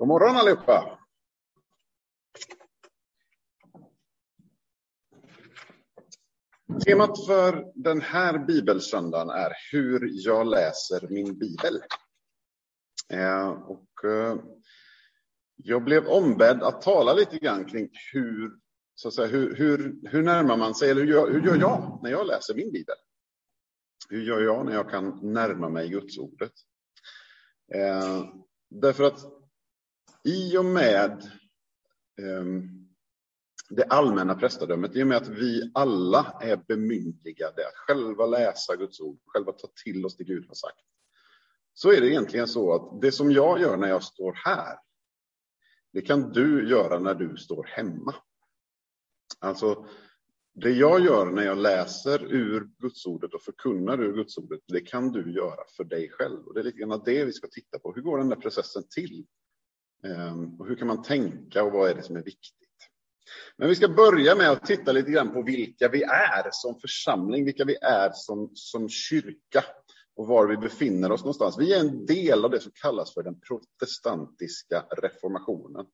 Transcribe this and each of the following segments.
God morgon allihopa! Temat för den här bibelsöndagen är hur jag läser min bibel. Eh, och, eh, jag blev ombedd att tala lite grann kring hur, så att säga, hur, hur, hur närmar man sig, eller hur gör, hur gör jag när jag läser min bibel? Hur gör jag när jag kan närma mig Guds ordet? Eh, därför att i och med eh, det allmänna prästadömet, i och med att vi alla är bemyndigade att själva läsa Guds ord, själva ta till oss det Gud har sagt, så är det egentligen så att det som jag gör när jag står här, det kan du göra när du står hemma. Alltså, det jag gör när jag läser ur Gudsordet och förkunnar ur Gudsordet, det kan du göra för dig själv. Och det är lite grann det vi ska titta på. Hur går den där processen till? Ehm, och hur kan man tänka och vad är det som är viktigt? Men vi ska börja med att titta lite grann på vilka vi är som församling, vilka vi är som, som kyrka och var vi befinner oss någonstans. Vi är en del av det som kallas för den protestantiska reformationen.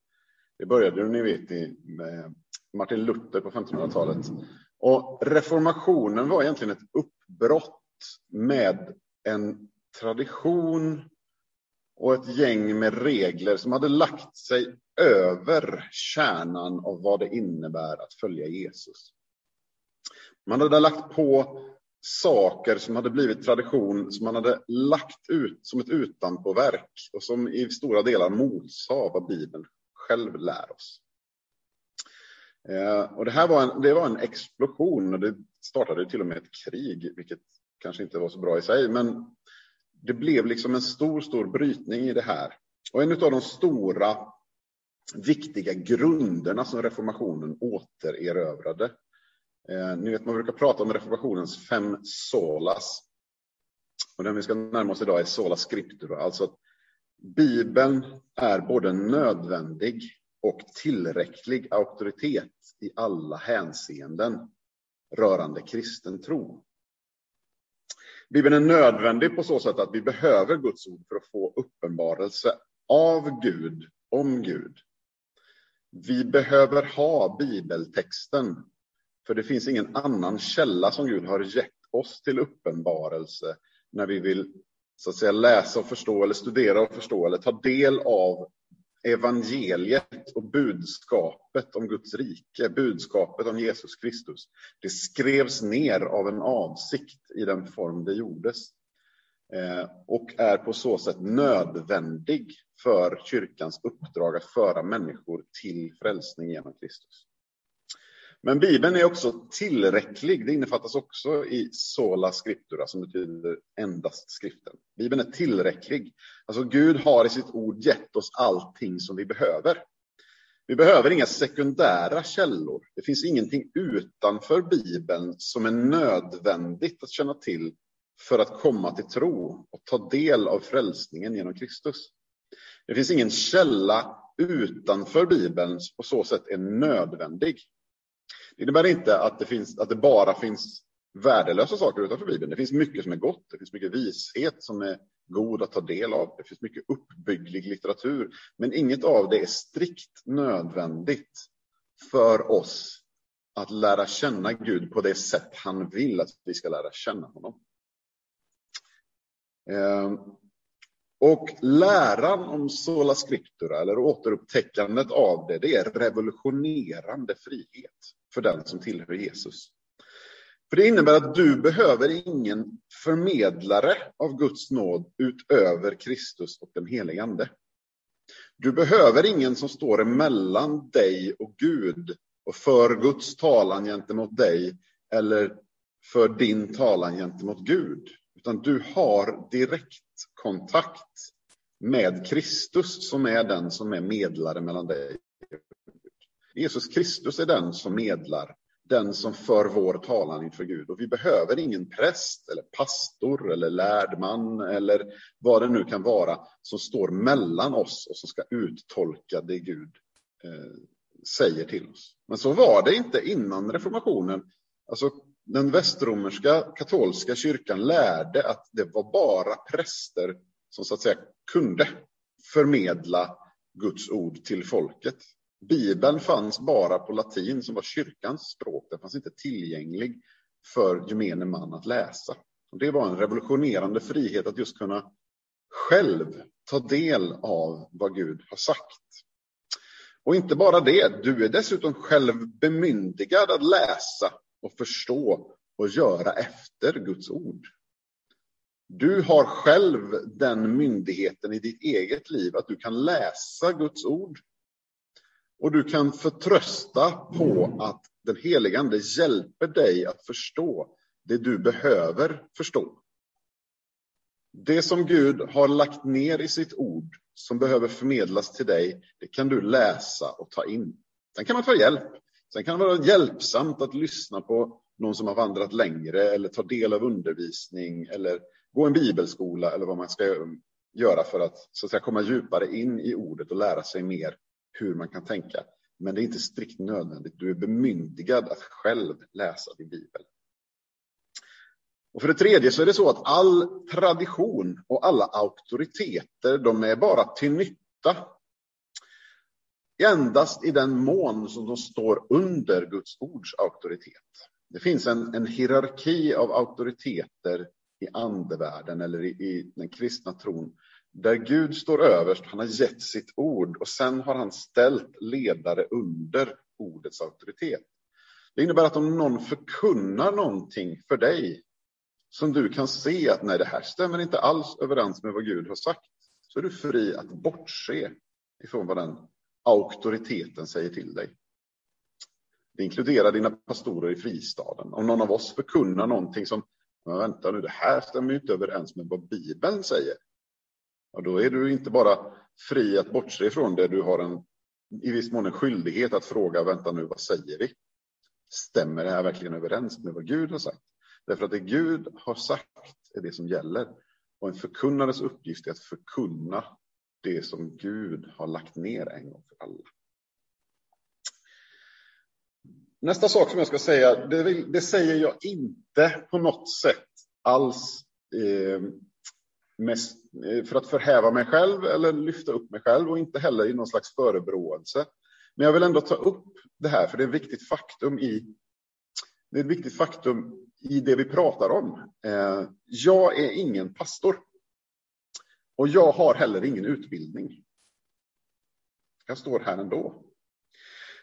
Det började, ni vet, med Martin Luther på 1500-talet. Och reformationen var egentligen ett uppbrott med en tradition och ett gäng med regler som hade lagt sig över kärnan av vad det innebär att följa Jesus. Man hade lagt på saker som hade blivit tradition, som man hade lagt ut som ett utanpåverk och som i stora delar motsade vad Bibeln själv lär oss. Eh, och det här var en, det var en explosion och det startade till och med ett krig, vilket kanske inte var så bra i sig, men det blev liksom en stor, stor brytning i det här. Och en av de stora viktiga grunderna som reformationen återerövrade. Eh, ni vet, man brukar prata om reformationens fem solas. Och den vi ska närma oss idag är sola scriptura, alltså att Bibeln är både nödvändig och tillräcklig auktoritet i alla hänseenden rörande kristen tro. Bibeln är nödvändig på så sätt att vi behöver Guds ord för att få uppenbarelse av Gud, om Gud. Vi behöver ha bibeltexten, för det finns ingen annan källa som Gud har gett oss till uppenbarelse när vi vill så att säga läsa och förstå eller studera och förstå eller ta del av evangeliet och budskapet om Guds rike, budskapet om Jesus Kristus. Det skrevs ner av en avsikt i den form det gjordes eh, och är på så sätt nödvändig för kyrkans uppdrag att föra människor till frälsning genom Kristus. Men Bibeln är också tillräcklig. Det innefattas också i sola scriptura, som betyder endast skriften. Bibeln är tillräcklig. Alltså Gud har i sitt ord gett oss allting som vi behöver. Vi behöver inga sekundära källor. Det finns ingenting utanför Bibeln som är nödvändigt att känna till för att komma till tro och ta del av frälsningen genom Kristus. Det finns ingen källa utanför Bibeln som på så sätt är nödvändig. Det innebär inte att det, finns, att det bara finns värdelösa saker utanför Bibeln. Det finns mycket som är gott, det finns mycket vishet som är god att ta del av. Det finns mycket uppbygglig litteratur, men inget av det är strikt nödvändigt för oss att lära känna Gud på det sätt han vill att vi ska lära känna honom. Ehm, och läran om sola scriptura, eller återupptäckandet av det, det är revolutionerande frihet för den som tillhör Jesus. För det innebär att du behöver ingen förmedlare av Guds nåd utöver Kristus och den helige Ande. Du behöver ingen som står emellan dig och Gud och för Guds talan gentemot dig eller för din talan gentemot Gud. Utan du har direkt kontakt med Kristus som är den som är medlare mellan dig. Jesus Kristus är den som medlar, den som för vår talan inför Gud. Och vi behöver ingen präst eller pastor eller lärdman eller vad det nu kan vara som står mellan oss och som ska uttolka det Gud eh, säger till oss. Men så var det inte innan reformationen. Alltså den västromerska katolska kyrkan lärde att det var bara präster som så att säga kunde förmedla Guds ord till folket. Bibeln fanns bara på latin som var kyrkans språk. Den fanns inte tillgänglig för gemene man att läsa. Och det var en revolutionerande frihet att just kunna själv ta del av vad Gud har sagt. Och inte bara det, du är dessutom själv bemyndigad att läsa och förstå och göra efter Guds ord. Du har själv den myndigheten i ditt eget liv att du kan läsa Guds ord. Och du kan förtrösta på att den helige Ande hjälper dig att förstå det du behöver förstå. Det som Gud har lagt ner i sitt ord som behöver förmedlas till dig, det kan du läsa och ta in. Sen kan man ta hjälp. Sen kan det vara hjälpsamt att lyssna på någon som har vandrat längre eller ta del av undervisning eller gå en bibelskola eller vad man ska göra för att, så att säga, komma djupare in i ordet och lära sig mer hur man kan tänka. Men det är inte strikt nödvändigt. Du är bemyndigad att själv läsa din bibel. Och för det tredje så är det så att all tradition och alla auktoriteter, de är bara till nytta. Endast i den mån som de står under Guds ords auktoritet. Det finns en, en hierarki av auktoriteter i andevärlden eller i, i den kristna tron där Gud står överst, han har gett sitt ord och sen har han ställt ledare under ordets auktoritet. Det innebär att om någon förkunnar någonting för dig som du kan se att nej, det här stämmer inte alls överens med vad Gud har sagt, så är du fri att bortse ifrån vad den auktoriteten säger till dig. Det inkluderar dina pastorer i fristaden. Om någon av oss förkunnar någonting som, men vänta nu, det här stämmer inte överens med vad Bibeln säger ja, då är du inte bara fri att bortse ifrån det, du har en, i viss mån en skyldighet att fråga, vänta nu, vad säger vi? Stämmer det här verkligen överens med vad Gud har sagt? Därför att det Gud har sagt är det som gäller. Och en förkunnares uppgift är att förkunna det som Gud har lagt ner en gång för alla. Nästa sak som jag ska säga, det, det säger jag inte på något sätt alls eh, mest, eh, för att förhäva mig själv eller lyfta upp mig själv och inte heller i någon slags förebråelse. Men jag vill ändå ta upp det här, för det är ett viktigt faktum i det är ett viktigt faktum i det vi pratar om. Eh, jag är ingen pastor. Och jag har heller ingen utbildning. Jag står här ändå.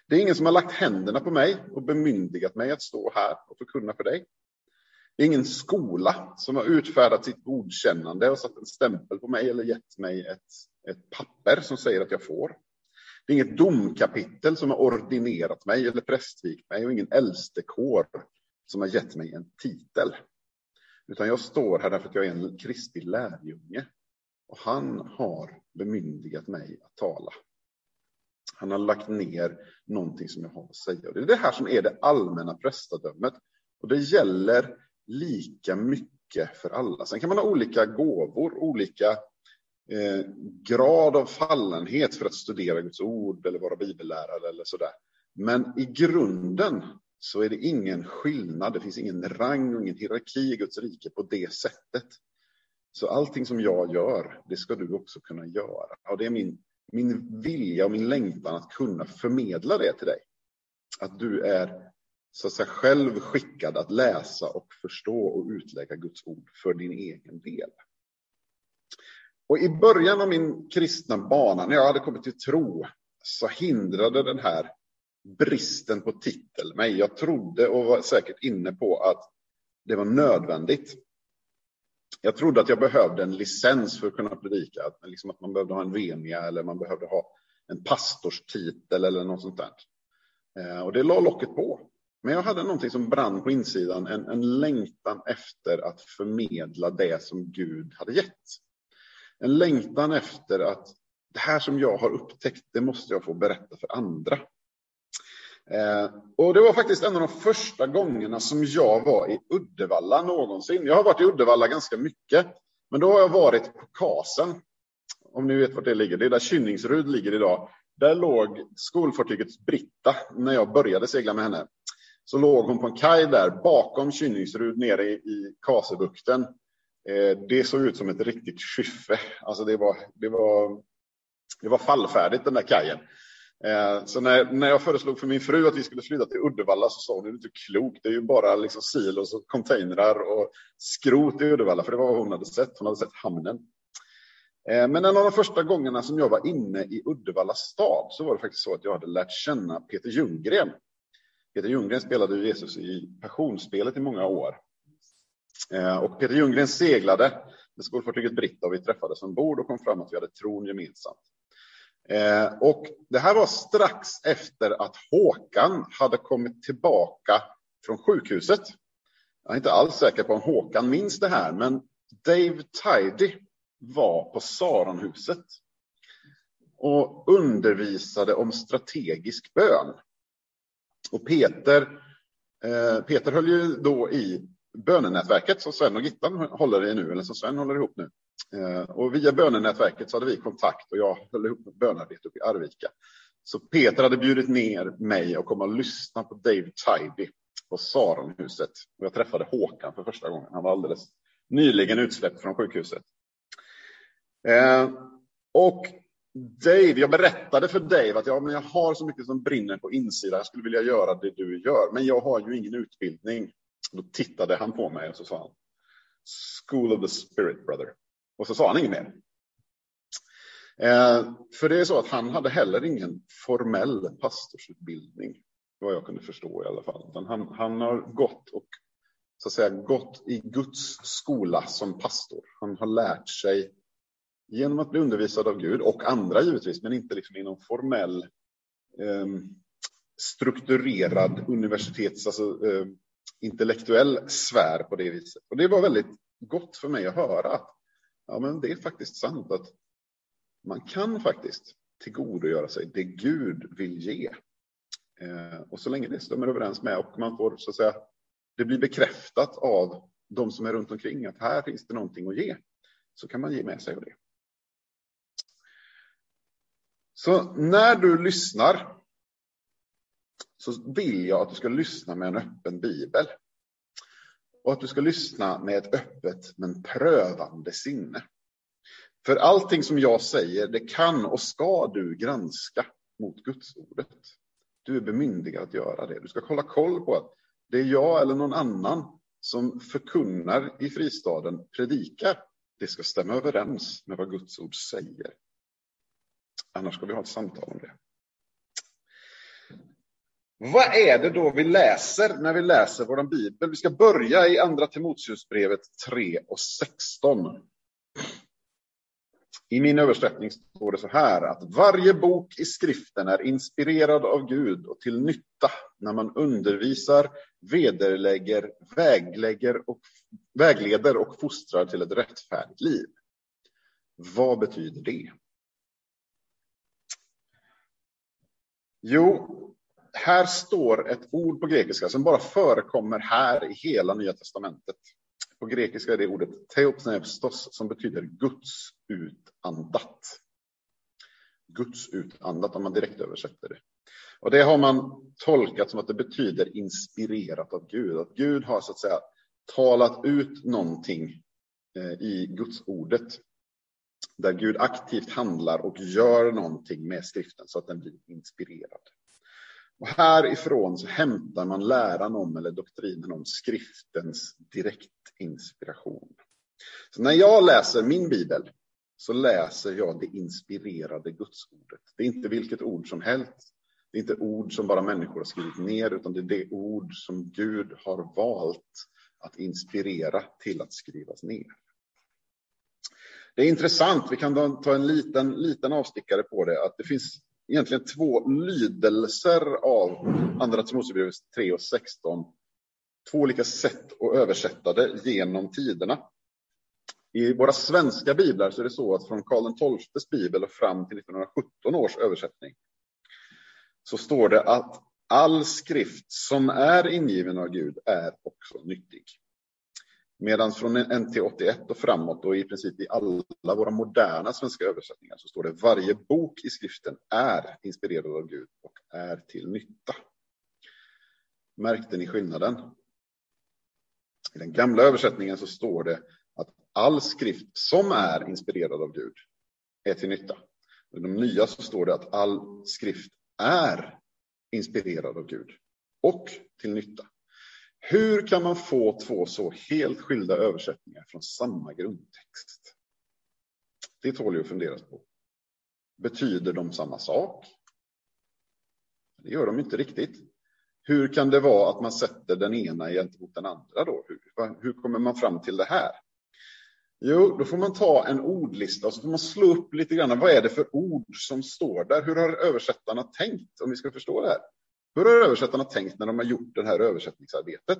Det är ingen som har lagt händerna på mig och bemyndigat mig att stå här och förkunna för dig. Det är ingen skola som har utfärdat sitt godkännande och satt en stämpel på mig eller gett mig ett, ett papper som säger att jag får. Det är inget domkapitel som har ordinerat mig eller prästvigt mig och ingen äldstekår som har gett mig en titel. Utan jag står här därför att jag är en Kristi lärjunge. Och han har bemyndigat mig att tala. Han har lagt ner någonting som jag har att säga. Och det är det här som är det allmänna prästadömet. Och det gäller lika mycket för alla. Sen kan man ha olika gåvor, olika eh, grad av fallenhet för att studera Guds ord eller vara bibellärare eller sådär. Men i grunden så är det ingen skillnad. Det finns ingen rang och ingen hierarki i Guds rike på det sättet. Så allting som jag gör, det ska du också kunna göra. Och det är min, min vilja och min längtan att kunna förmedla det till dig. Att du är så att säga, själv skickad att läsa och förstå och utlägga Guds ord för din egen del. Och i början av min kristna bana, när jag hade kommit till tro, så hindrade den här bristen på titel mig. Jag trodde och var säkert inne på att det var nödvändigt. Jag trodde att jag behövde en licens för att kunna predika, liksom att man behövde ha en venia eller man behövde ha en pastorstitel eller något sånt där. Eh, och det la locket på. Men jag hade någonting som brann på insidan, en, en längtan efter att förmedla det som Gud hade gett. En längtan efter att det här som jag har upptäckt, det måste jag få berätta för andra. Eh, och det var faktiskt en av de första gångerna som jag var i Uddevalla någonsin. Jag har varit i Uddevalla ganska mycket, men då har jag varit på Kasen. Om ni vet var det ligger. Det är där Kynningsrud ligger idag. Där låg skolfartyget Britta när jag började segla med henne. Så låg hon på en kaj där bakom Kynningsrud nere i Kasebukten. Eh, det såg ut som ett riktigt skyffe. Alltså det var, det var Det var fallfärdigt den där kajen. Eh, så när, när jag föreslog för min fru att vi skulle flytta till Uddevalla så sa hon, det är inte klokt, det är ju bara liksom silos och containrar och skrot i Uddevalla, för det var vad hon hade sett. Hon hade sett hamnen. Eh, men en av de första gångerna som jag var inne i Uddevalla stad så var det faktiskt så att jag hade lärt känna Peter Ljunggren. Peter Ljunggren spelade Jesus i Passionsspelet i många år. Eh, och Peter Ljunggren seglade med skolfartyget Britta och vi träffades ombord och kom fram att vi hade tron gemensamt. Eh, och det här var strax efter att Håkan hade kommit tillbaka från sjukhuset. Jag är inte alls säker på om Håkan minns det här, men Dave Tidy var på Saronhuset och undervisade om strategisk bön. Och Peter, eh, Peter höll ju då i bönenätverket som Sven och Gittan håller i nu, eller som Sven håller ihop nu. Eh, och via bönenätverket så hade vi kontakt och jag höll ihop med bönarbete uppe i Arvika. Så Peter hade bjudit ner mig och komma och lyssna på Dave Tidy på Saronhuset. Och jag träffade Håkan för första gången. Han var alldeles nyligen utsläppt från sjukhuset. Eh, och Dave, jag berättade för Dave att ja, men jag har så mycket som brinner på insidan. Jag skulle vilja göra det du gör, men jag har ju ingen utbildning. Då tittade han på mig och så sa han School of the Spirit, brother. Och så sa han inget mer. Eh, för det är så att han hade heller ingen formell pastorsutbildning, vad jag kunde förstå i alla fall. han, han har gått och så att säga gått i Guds skola som pastor. Han har lärt sig genom att bli undervisad av Gud och andra givetvis, men inte liksom i någon formell eh, strukturerad universitets, alltså eh, intellektuell sfär på det viset. Och det var väldigt gott för mig att höra att ja, men det är faktiskt sant att man kan faktiskt tillgodogöra sig det Gud vill ge. Eh, och så länge det stämmer överens med och man får så att säga, det blir bekräftat av de som är runt omkring att här finns det någonting att ge, så kan man ge med sig av det. Så när du lyssnar så vill jag att du ska lyssna med en öppen bibel. Och att du ska lyssna med ett öppet men prövande sinne. För allting som jag säger, det kan och ska du granska mot Gudsordet. Du är bemyndigad att göra det. Du ska hålla koll på att det är jag eller någon annan som förkunnar i fristaden predikar. Det ska stämma överens med vad Guds ord säger. Annars ska vi ha ett samtal om det. Vad är det då vi läser när vi läser vår bibel? Vi ska börja i Andra Timoteusbrevet 3 och 16. I min översättning står det så här att varje bok i skriften är inspirerad av Gud och till nytta när man undervisar, vederlägger, väglägger och, vägleder och fostrar till ett rättfärdigt liv. Vad betyder det? Jo, här står ett ord på grekiska som bara förekommer här i hela Nya Testamentet. På grekiska är det ordet teopneustos som betyder Guds utandat. Guds utandat om man direkt översätter det. Och det har man tolkat som att det betyder inspirerat av Gud. Att Gud har så att säga talat ut någonting eh, i Guds ordet. Där Gud aktivt handlar och gör någonting med skriften så att den blir inspirerad. Och härifrån så hämtar man läran om eller doktrinen om skriftens direktinspiration. Så när jag läser min bibel så läser jag det inspirerade gudsordet. Det är inte vilket ord som helst. Det är inte ord som bara människor har skrivit ner, utan det är det ord som Gud har valt att inspirera till att skrivas ner. Det är intressant, vi kan ta en liten, liten avstickare på det, att det finns egentligen två lydelser av Andra Timoteusbrevet 3 och 16. Två olika sätt att översätta det genom tiderna. I våra svenska biblar så är det så att från Karl XIIs bibel och fram till 1917 års översättning så står det att all skrift som är ingiven av Gud är också nyttig. Medan från NT 81 och framåt och i princip i alla våra moderna svenska översättningar så står det varje bok i skriften är inspirerad av Gud och är till nytta. Märkte ni skillnaden? I den gamla översättningen så står det att all skrift som är inspirerad av Gud är till nytta. I de nya så står det att all skrift är inspirerad av Gud och till nytta. Hur kan man få två så helt skilda översättningar från samma grundtext? Det tål ju att funderas på. Betyder de samma sak? Det gör de inte riktigt. Hur kan det vara att man sätter den ena gentemot den andra då? Hur, hur kommer man fram till det här? Jo, då får man ta en ordlista och så får man slå upp lite grann. Vad är det för ord som står där? Hur har översättarna tänkt? Om vi ska förstå det här. Hur har översättarna tänkt när de har gjort det här översättningsarbetet?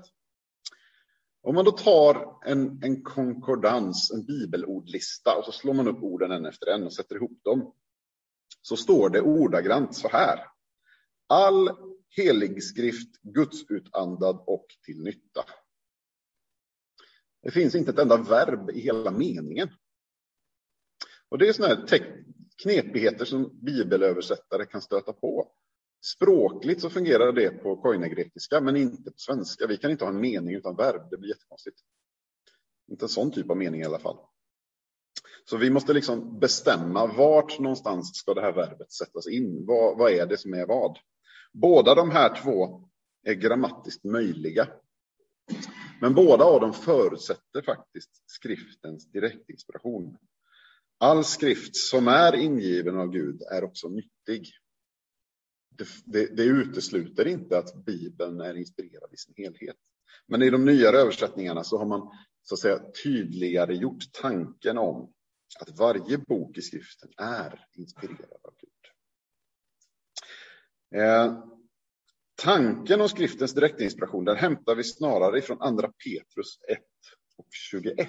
Om man då tar en, en konkordans, en bibelordlista och så slår man upp orden en efter en och sätter ihop dem. Så står det ordagrant så här. All helig skrift, gudsutandad och till nytta. Det finns inte ett enda verb i hela meningen. Och det är sådana här knepigheter som bibelöversättare kan stöta på. Språkligt så fungerar det på koinegrekiska, men inte på svenska. Vi kan inte ha en mening utan verb, det blir jättekonstigt. Inte en sån typ av mening i alla fall. Så vi måste liksom bestämma vart någonstans ska det här verbet sättas in. Vad, vad är det som är vad? Båda de här två är grammatiskt möjliga. Men båda av dem förutsätter faktiskt skriftens direktinspiration. All skrift som är ingiven av Gud är också nyttig. Det, det, det utesluter inte att Bibeln är inspirerad i sin helhet. Men i de nyare översättningarna så har man så att säga tydligare gjort tanken om att varje bok i skriften är inspirerad av Gud. Eh, tanken om skriftens direktinspiration, där hämtar vi snarare ifrån andra Petrus 1 och 21.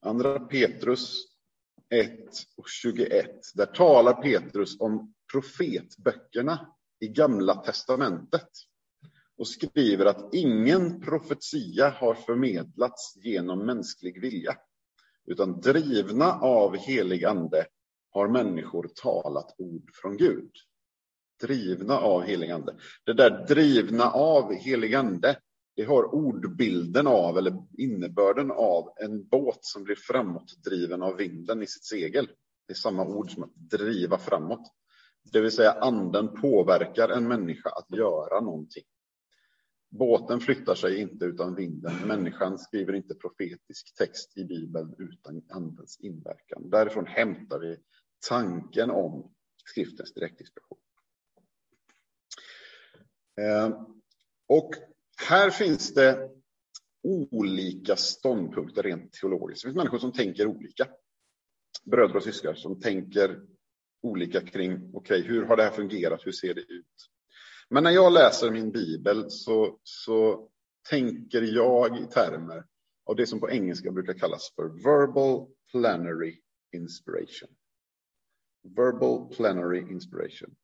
Andra Petrus 1 och 21. Där talar Petrus om profetböckerna i Gamla testamentet och skriver att ingen profetia har förmedlats genom mänsklig vilja, utan drivna av helig ande har människor talat ord från Gud. Drivna av helig ande. Det där drivna av helig ande, det har ordbilden av, eller innebörden av, en båt som blir framåtdriven av vinden i sitt segel. Det är samma ord som att driva framåt. Det vill säga anden påverkar en människa att göra någonting. Båten flyttar sig inte utan vinden. Människan skriver inte profetisk text i Bibeln utan andens inverkan. Därifrån hämtar vi tanken om skriftens direktinspiration. Eh, och här finns det olika ståndpunkter rent teologiskt. Det finns människor som tänker olika. Bröder och systrar som tänker olika kring, okej, okay, hur har det här fungerat? Hur ser det ut? Men när jag läser min bibel så, så tänker jag i termer av det som på engelska brukar kallas för verbal plenary inspiration. Verbal plenary inspiration.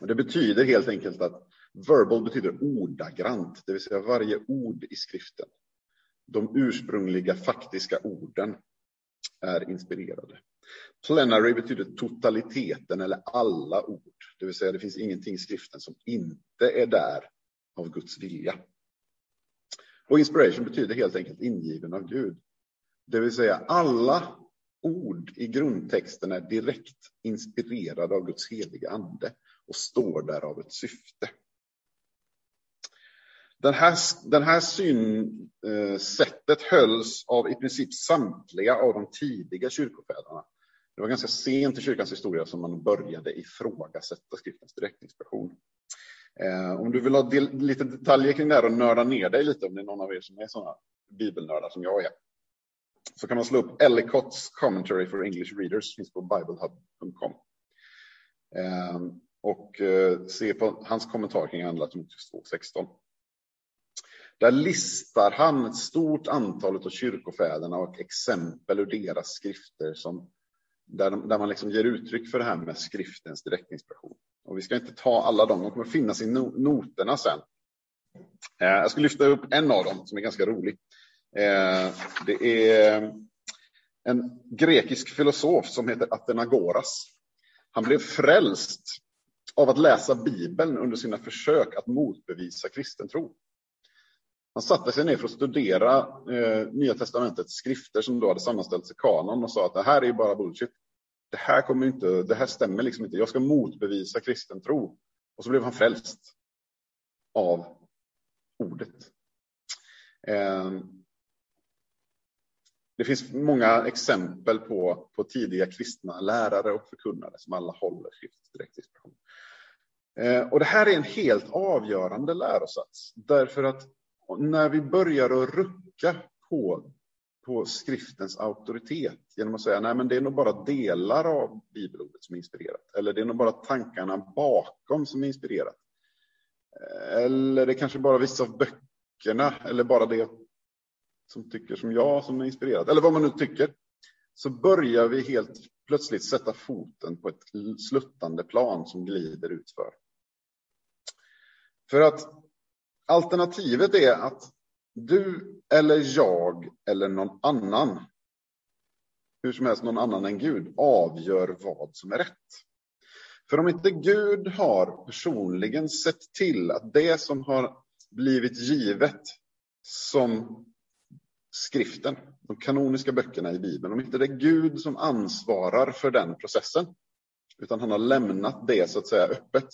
Och det betyder helt enkelt att verbal betyder ordagrant, det vill säga varje ord i skriften. De ursprungliga faktiska orden är inspirerade. Plenary betyder totaliteten eller alla ord, det vill säga det finns ingenting i skriften som inte är där av Guds vilja. Och inspiration betyder helt enkelt ingiven av Gud. Det vill säga alla ord i grundtexten är direkt inspirerade av Guds heliga ande och står där av ett syfte. Den här, den här synsättet eh, hölls av i princip samtliga av de tidiga kyrkofäderna. Det var ganska sent i kyrkans historia som man började ifrågasätta skriftens direktinspiration. Eh, om du vill ha del, lite detaljer kring det här och nörda ner dig lite, om det är någon av er som är sådana bibelnördar som jag är, så kan man slå upp Ellicott's Commentary for English Readers, finns på biblehub.com. Eh, och eh, se på hans kommentar kring Andra Timoteus 2.16. Där listar han ett stort antal av kyrkofäderna och exempel ur deras skrifter som, där, de, där man liksom ger uttryck för det här med skriftens direktinspiration. Och vi ska inte ta alla dem, de kommer finnas i noterna sen. Eh, jag ska lyfta upp en av dem som är ganska rolig. Eh, det är en grekisk filosof som heter Athenagoras. Han blev frälst av att läsa Bibeln under sina försök att motbevisa kristen tro. Han satte sig ner för att studera eh, Nya testamentets skrifter som då hade sammanställts i kanon och sa att det här är ju bara bullshit. Det här kommer inte, det här stämmer liksom inte. Jag ska motbevisa kristen tro. Och så blev han frälst av ordet. Eh, det finns många exempel på, på tidiga kristna lärare och förkunnare som alla håller skriftens direktinspiration. Eh, och det här är en helt avgörande lärosats, därför att när vi börjar att rucka på, på skriftens auktoritet genom att säga nej men det är nog bara delar av bibelordet som är inspirerat, eller det är nog bara tankarna bakom som är inspirerat. Eller det är kanske bara vissa av böckerna, eller bara det som tycker som jag som är inspirerat, eller vad man nu tycker, så börjar vi helt plötsligt sätta foten på ett sluttande plan som glider utför. För att alternativet är att du eller jag eller någon annan, hur som helst någon annan än Gud, avgör vad som är rätt. För om inte Gud har personligen sett till att det som har blivit givet som skriften, de kanoniska böckerna i Bibeln, om inte det är Gud som ansvarar för den processen, utan han har lämnat det så att säga öppet,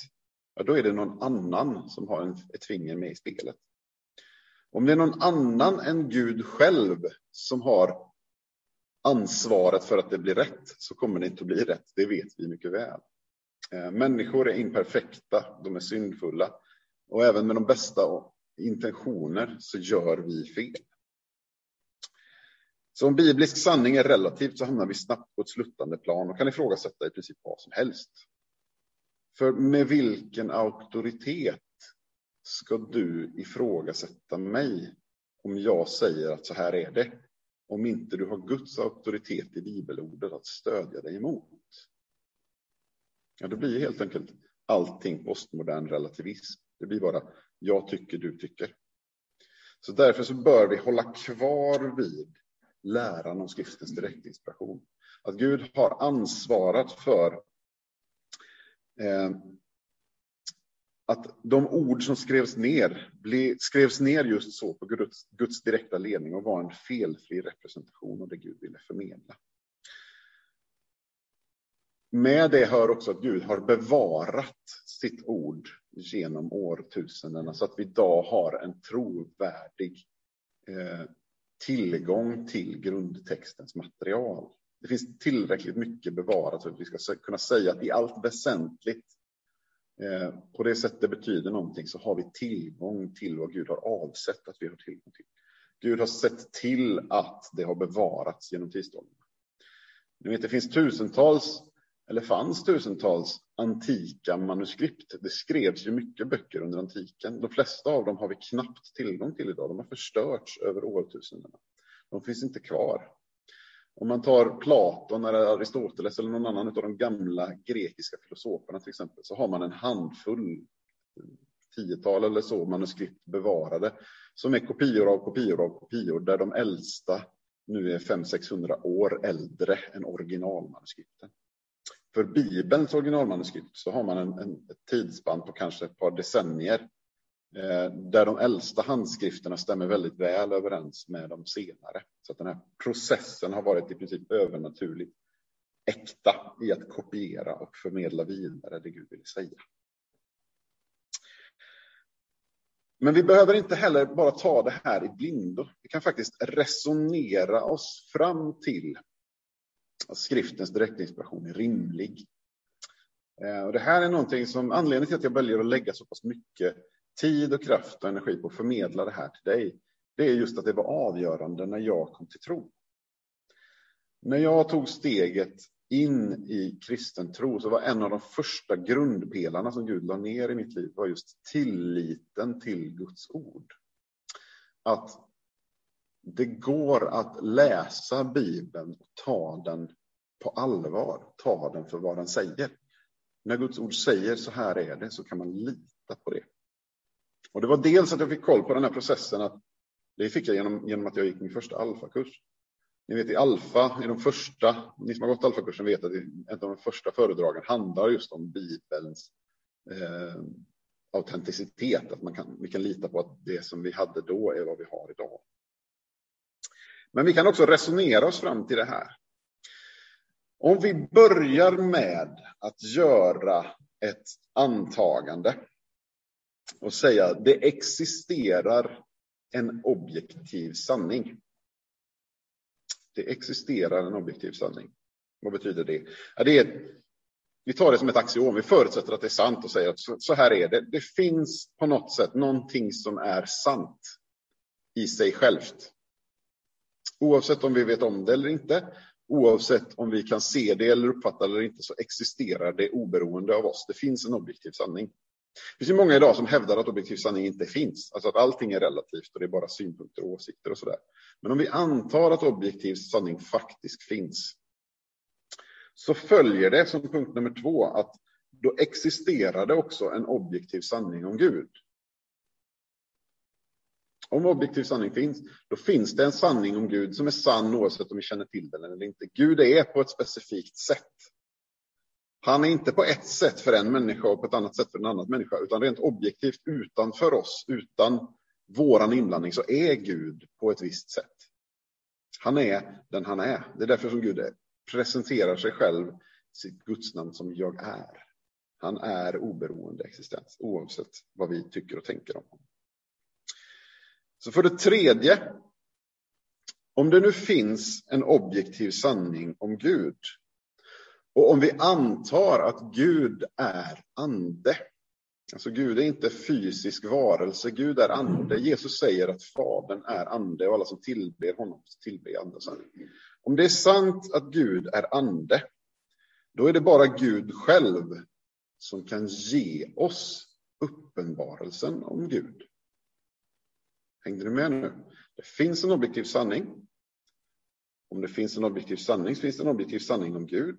ja, då är det någon annan som har en, ett finger med i spelet. Om det är någon annan än Gud själv som har ansvaret för att det blir rätt, så kommer det inte att bli rätt. Det vet vi mycket väl. Eh, människor är imperfekta, de är syndfulla. Och även med de bästa intentioner så gör vi fel. Så om biblisk sanning är relativt så hamnar vi snabbt på ett sluttande plan och kan ifrågasätta i princip vad som helst. För med vilken auktoritet ska du ifrågasätta mig om jag säger att så här är det? Om inte du har Guds auktoritet i bibelordet att stödja dig emot. Ja, det blir helt enkelt allting postmodern relativism. Det blir bara jag tycker, du tycker. Så därför så bör vi hålla kvar vid läran om skriftens direktinspiration. Att Gud har ansvarat för Eh, att de ord som skrevs ner ble, skrevs ner just så på Guds, Guds direkta ledning och var en felfri representation av det Gud ville förmedla. Med det hör också att Gud har bevarat sitt ord genom årtusendena så att vi idag har en trovärdig eh, tillgång till grundtextens material. Det finns tillräckligt mycket bevarat för att vi ska kunna säga att i allt väsentligt eh, på det sätt det betyder någonting så har vi tillgång till vad Gud har avsett att vi har tillgång till. Gud har sett till att det har bevarats genom tidsåldrarna. Ni vet, det finns tusentals, eller fanns tusentals antika manuskript. Det skrevs ju mycket böcker under antiken. De flesta av dem har vi knappt tillgång till idag. De har förstörts över årtusendena. De finns inte kvar. Om man tar Platon eller Aristoteles eller någon annan av de gamla grekiska filosoferna till exempel, så har man en handfull, tiotal eller så manuskript bevarade, som är kopior av kopior av kopior, där de äldsta nu är 500-600 år äldre än originalmanuskripten. För Bibelns originalmanuskript så har man en, en, ett tidsspann på kanske ett par decennier Eh, där de äldsta handskrifterna stämmer väldigt väl överens med de senare. Så att den här processen har varit i princip övernaturligt äkta i att kopiera och förmedla vidare det Gud vill säga. Men vi behöver inte heller bara ta det här i blindo. Vi kan faktiskt resonera oss fram till att skriftens direktinspiration är rimlig. Eh, och det här är någonting som anledningen till att jag väljer att lägga så pass mycket tid och kraft och energi på att förmedla det här till dig. Det är just att det var avgörande när jag kom till tro. När jag tog steget in i kristen tro så var en av de första grundpelarna som Gud la ner i mitt liv var just tilliten till Guds ord. Att det går att läsa Bibeln och ta den på allvar, ta den för vad den säger. När Guds ord säger så här är det så kan man lita på det. Och det var dels att jag fick koll på den här processen, att det fick jag genom, genom att jag gick min första alfakurs. Ni vet i alfa, i de första, ni som har gått alfakursen vet att ett av de första föredragen handlar just om Bibelns eh, autenticitet, att man kan, vi kan lita på att det som vi hade då är vad vi har idag. Men vi kan också resonera oss fram till det här. Om vi börjar med att göra ett antagande och säga det existerar en objektiv sanning. Det existerar en objektiv sanning. Vad betyder det? Ja, det är, vi tar det som ett axiom, vi förutsätter att det är sant och säger att så, så här är det. Det finns på något sätt någonting som är sant i sig självt. Oavsett om vi vet om det eller inte, oavsett om vi kan se det eller uppfatta det eller inte, så existerar det oberoende av oss. Det finns en objektiv sanning. Det finns många idag som hävdar att objektiv sanning inte finns, alltså att allting är relativt och det är bara synpunkter och åsikter och sådär. Men om vi antar att objektiv sanning faktiskt finns, så följer det som punkt nummer två att då existerar det också en objektiv sanning om Gud. Om objektiv sanning finns, då finns det en sanning om Gud som är sann oavsett om vi känner till den eller inte. Gud är på ett specifikt sätt. Han är inte på ett sätt för en människa och på ett annat sätt för en annan människa, utan rent objektivt utanför oss, utan våran inblandning, så är Gud på ett visst sätt. Han är den han är. Det är därför som Gud presenterar sig själv, sitt gudsnamn som jag är. Han är oberoende existens, oavsett vad vi tycker och tänker om honom. Så för det tredje, om det nu finns en objektiv sanning om Gud och om vi antar att Gud är ande, alltså Gud är inte fysisk varelse, Gud är ande. Jesus säger att Fadern är ande och alla som tillber honom tillber ande. Om det är sant att Gud är ande, då är det bara Gud själv som kan ge oss uppenbarelsen om Gud. Hängde du med nu? Det finns en objektiv sanning. Om det finns en objektiv sanning så finns det en objektiv sanning om Gud.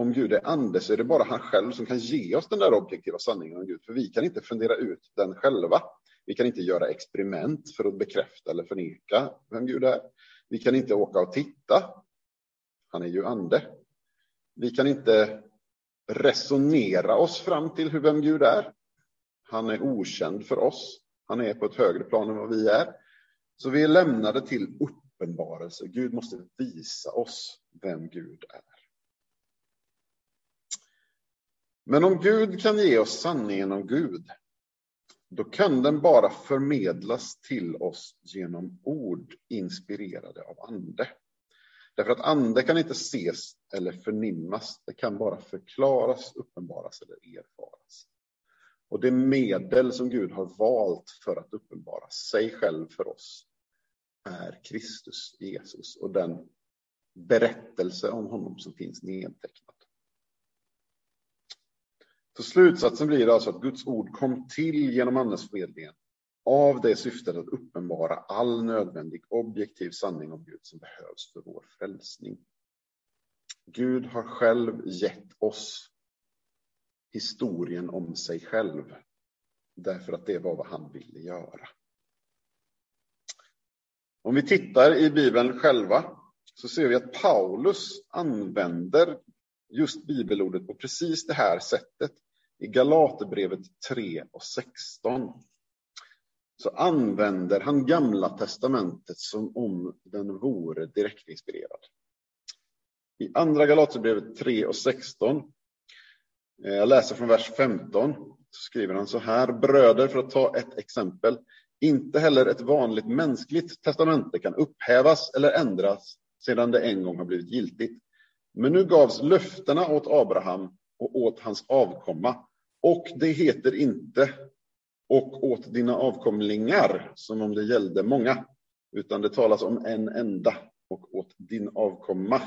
Om Gud är ande så är det bara han själv som kan ge oss den där objektiva sanningen om Gud. För vi kan inte fundera ut den själva. Vi kan inte göra experiment för att bekräfta eller förneka vem Gud är. Vi kan inte åka och titta. Han är ju ande. Vi kan inte resonera oss fram till hur vem Gud är. Han är okänd för oss. Han är på ett högre plan än vad vi är. Så vi är lämnade till uppenbarelse. Gud måste visa oss vem Gud är. Men om Gud kan ge oss sanningen om Gud, då kan den bara förmedlas till oss genom ord inspirerade av ande. Därför att ande kan inte ses eller förnimmas, det kan bara förklaras, uppenbaras eller erfaras. Och det medel som Gud har valt för att uppenbara sig själv för oss är Kristus, Jesus och den berättelse om honom som finns nedtecknad. Så slutsatsen blir alltså att Guds ord kom till genom Andens förmedlingen av det syftet att uppenbara all nödvändig objektiv sanning om Gud som behövs för vår frälsning. Gud har själv gett oss historien om sig själv därför att det var vad han ville göra. Om vi tittar i Bibeln själva så ser vi att Paulus använder just bibelordet på precis det här sättet. I Galaterbrevet 3 och 16 så använder han Gamla testamentet som om den vore direktinspirerad. I Andra Galaterbrevet 3 och 16, eh, jag läser från vers 15, så skriver han så här, bröder, för att ta ett exempel, inte heller ett vanligt mänskligt testamente kan upphävas eller ändras sedan det en gång har blivit giltigt. Men nu gavs löftena åt Abraham och åt hans avkomma. Och det heter inte och åt dina avkomlingar som om det gällde många, utan det talas om en enda och åt din avkomma.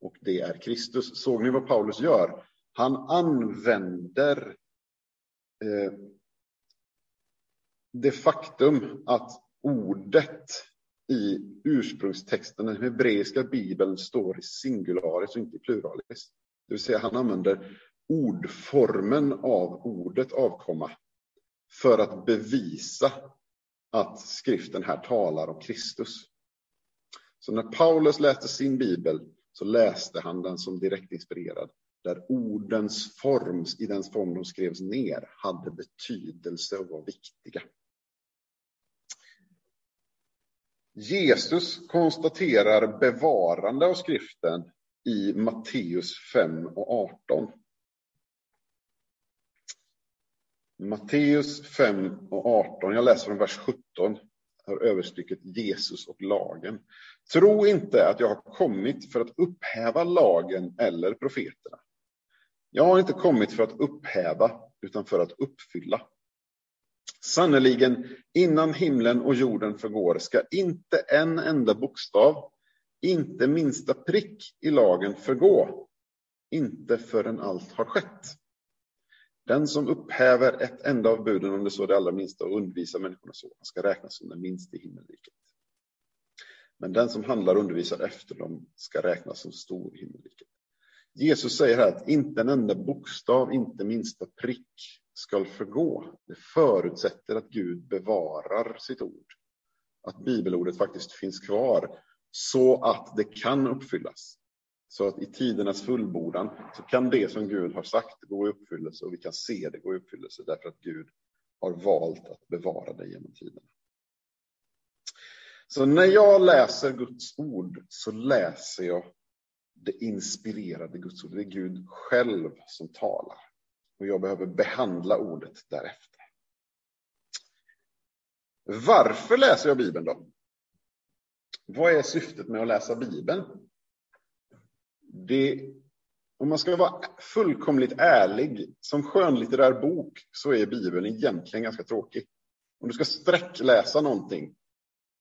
Och det är Kristus. Såg ni vad Paulus gör? Han använder eh, det faktum att ordet i ursprungstexten, den hebreiska bibeln, står i singularis och inte i pluralis. Det vill säga han använder ordformen av ordet avkomma för att bevisa att skriften här talar om Kristus. Så när Paulus läste sin bibel så läste han den som direkt inspirerad där ordens form, i den form de skrevs ner, hade betydelse och var viktiga. Jesus konstaterar bevarande av skriften i Matteus 5 och 18. Matteus 5 och 18, jag läser från vers 17, har överstycket Jesus och lagen. Tro inte att jag har kommit för att upphäva lagen eller profeterna. Jag har inte kommit för att upphäva, utan för att uppfylla. Sannerligen, innan himlen och jorden förgår ska inte en enda bokstav, inte minsta prick i lagen förgå, inte förrän allt har skett. Den som upphäver ett enda av buden, om det så är det allra minsta, och undervisar människorna så, han ska räknas som den minste i himmelriket. Men den som handlar och undervisar efter dem ska räknas som stor i himmelriket. Jesus säger här att inte en enda bokstav, inte minsta prick skall förgå. Det förutsätter att Gud bevarar sitt ord. Att bibelordet faktiskt finns kvar så att det kan uppfyllas. Så att i tidernas fullbordan så kan det som Gud har sagt gå i uppfyllelse och vi kan se det gå i uppfyllelse därför att Gud har valt att bevara det genom tiden. Så när jag läser Guds ord så läser jag det inspirerade Guds ord. Det är Gud själv som talar. Och jag behöver behandla ordet därefter. Varför läser jag Bibeln då? Vad är syftet med att läsa Bibeln? Det, om man ska vara fullkomligt ärlig, som skönlitterär bok så är Bibeln egentligen ganska tråkig. Om du ska sträckläsa någonting